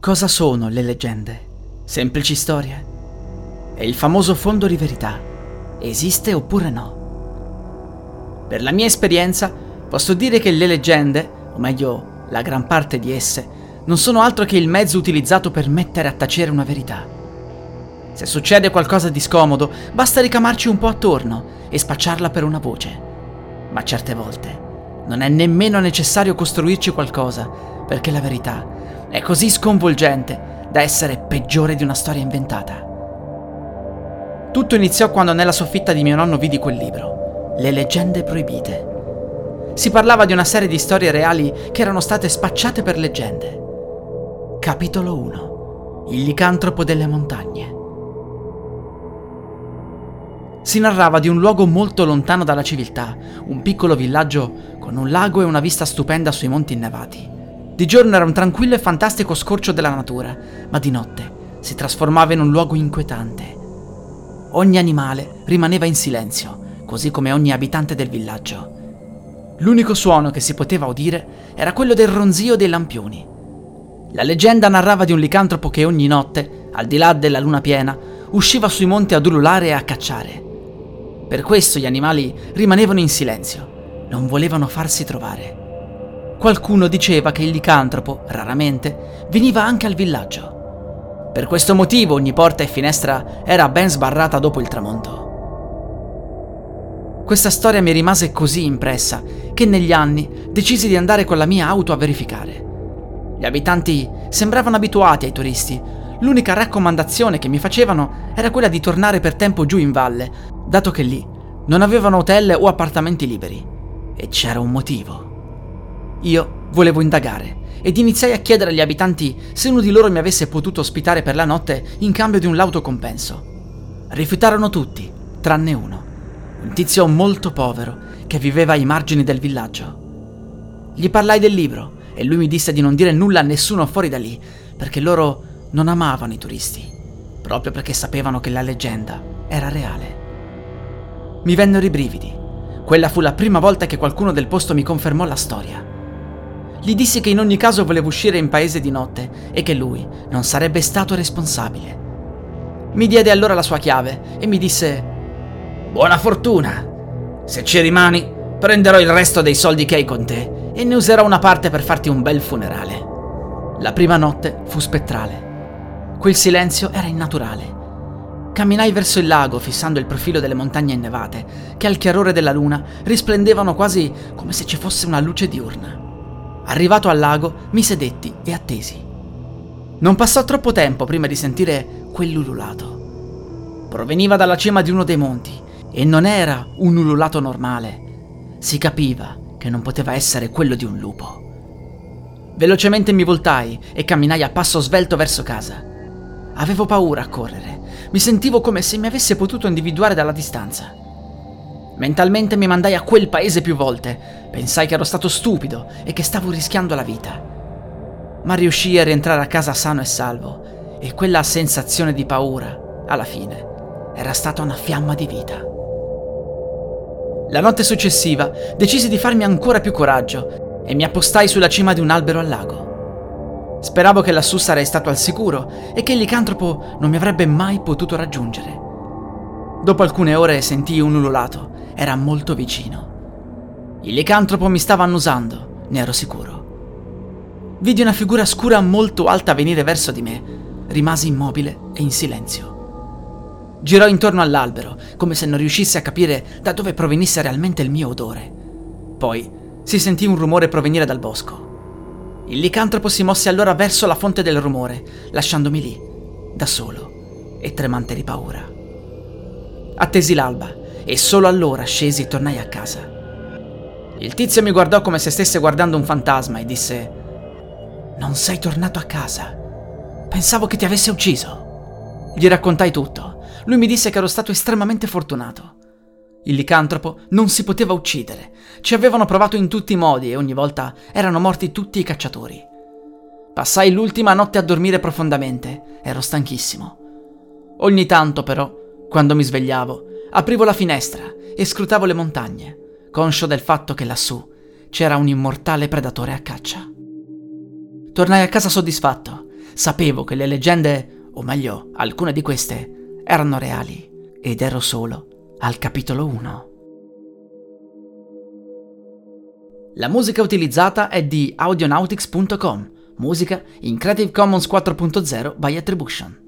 Cosa sono le leggende? Semplici storie? E il famoso fondo di verità? Esiste oppure no? Per la mia esperienza posso dire che le leggende, o meglio la gran parte di esse, non sono altro che il mezzo utilizzato per mettere a tacere una verità. Se succede qualcosa di scomodo, basta ricamarci un po' attorno e spacciarla per una voce. Ma certe volte non è nemmeno necessario costruirci qualcosa, perché la verità è così sconvolgente da essere peggiore di una storia inventata. Tutto iniziò quando nella soffitta di mio nonno vidi quel libro, Le leggende proibite. Si parlava di una serie di storie reali che erano state spacciate per leggende. Capitolo 1 Il licantropo delle montagne Si narrava di un luogo molto lontano dalla civiltà, un piccolo villaggio con un lago e una vista stupenda sui monti innevati. Di giorno era un tranquillo e fantastico scorcio della natura, ma di notte si trasformava in un luogo inquietante. Ogni animale rimaneva in silenzio, così come ogni abitante del villaggio. L'unico suono che si poteva udire era quello del ronzio dei lampioni. La leggenda narrava di un licantropo che ogni notte, al di là della luna piena, usciva sui monti ad ululare e a cacciare. Per questo gli animali rimanevano in silenzio, non volevano farsi trovare. Qualcuno diceva che il licantropo, raramente, veniva anche al villaggio. Per questo motivo ogni porta e finestra era ben sbarrata dopo il tramonto. Questa storia mi rimase così impressa che negli anni decisi di andare con la mia auto a verificare. Gli abitanti sembravano abituati ai turisti. L'unica raccomandazione che mi facevano era quella di tornare per tempo giù in valle, dato che lì non avevano hotel o appartamenti liberi. E c'era un motivo. Io volevo indagare ed iniziai a chiedere agli abitanti se uno di loro mi avesse potuto ospitare per la notte in cambio di un lauto compenso. Rifiutarono tutti, tranne uno, un tizio molto povero che viveva ai margini del villaggio. Gli parlai del libro e lui mi disse di non dire nulla a nessuno fuori da lì, perché loro non amavano i turisti, proprio perché sapevano che la leggenda era reale. Mi vennero i brividi. Quella fu la prima volta che qualcuno del posto mi confermò la storia. Gli dissi che in ogni caso volevo uscire in paese di notte e che lui non sarebbe stato responsabile. Mi diede allora la sua chiave e mi disse Buona fortuna! Se ci rimani, prenderò il resto dei soldi che hai con te e ne userò una parte per farti un bel funerale. La prima notte fu spettrale. Quel silenzio era innaturale. Camminai verso il lago fissando il profilo delle montagne innevate, che al chiarore della luna risplendevano quasi come se ci fosse una luce diurna. Arrivato al lago, mi sedetti e attesi. Non passò troppo tempo prima di sentire quell'ululato. Proveniva dalla cima di uno dei monti e non era un ululato normale. Si capiva che non poteva essere quello di un lupo. Velocemente mi voltai e camminai a passo svelto verso casa. Avevo paura a correre. Mi sentivo come se mi avesse potuto individuare dalla distanza. Mentalmente mi mandai a quel paese più volte. Pensai che ero stato stupido e che stavo rischiando la vita. Ma riuscii a rientrare a casa sano e salvo e quella sensazione di paura, alla fine, era stata una fiamma di vita. La notte successiva decisi di farmi ancora più coraggio e mi appostai sulla cima di un albero al lago. Speravo che lassù sarei stato al sicuro e che il licantropo non mi avrebbe mai potuto raggiungere. Dopo alcune ore sentii un ululato, era molto vicino. Il licantropo mi stava annusando, ne ero sicuro. Vidi una figura scura molto alta venire verso di me, rimasi immobile e in silenzio. Girò intorno all'albero, come se non riuscisse a capire da dove provenisse realmente il mio odore. Poi si sentì un rumore provenire dal bosco. Il licantropo si mosse allora verso la fonte del rumore, lasciandomi lì, da solo e tremante di paura. Attesi l'alba e solo allora scesi e tornai a casa. Il tizio mi guardò come se stesse guardando un fantasma e disse: Non sei tornato a casa. Pensavo che ti avesse ucciso. Gli raccontai tutto. Lui mi disse che ero stato estremamente fortunato. Il licantropo non si poteva uccidere. Ci avevano provato in tutti i modi e ogni volta erano morti tutti i cacciatori. Passai l'ultima notte a dormire profondamente. Ero stanchissimo. Ogni tanto, però, quando mi svegliavo, aprivo la finestra e scrutavo le montagne, conscio del fatto che lassù c'era un immortale predatore a caccia. Tornai a casa soddisfatto. Sapevo che le leggende, o meglio, alcune di queste, erano reali ed ero solo al capitolo 1. La musica utilizzata è di audionautics.com, musica in Creative Commons 4.0 by Attribution.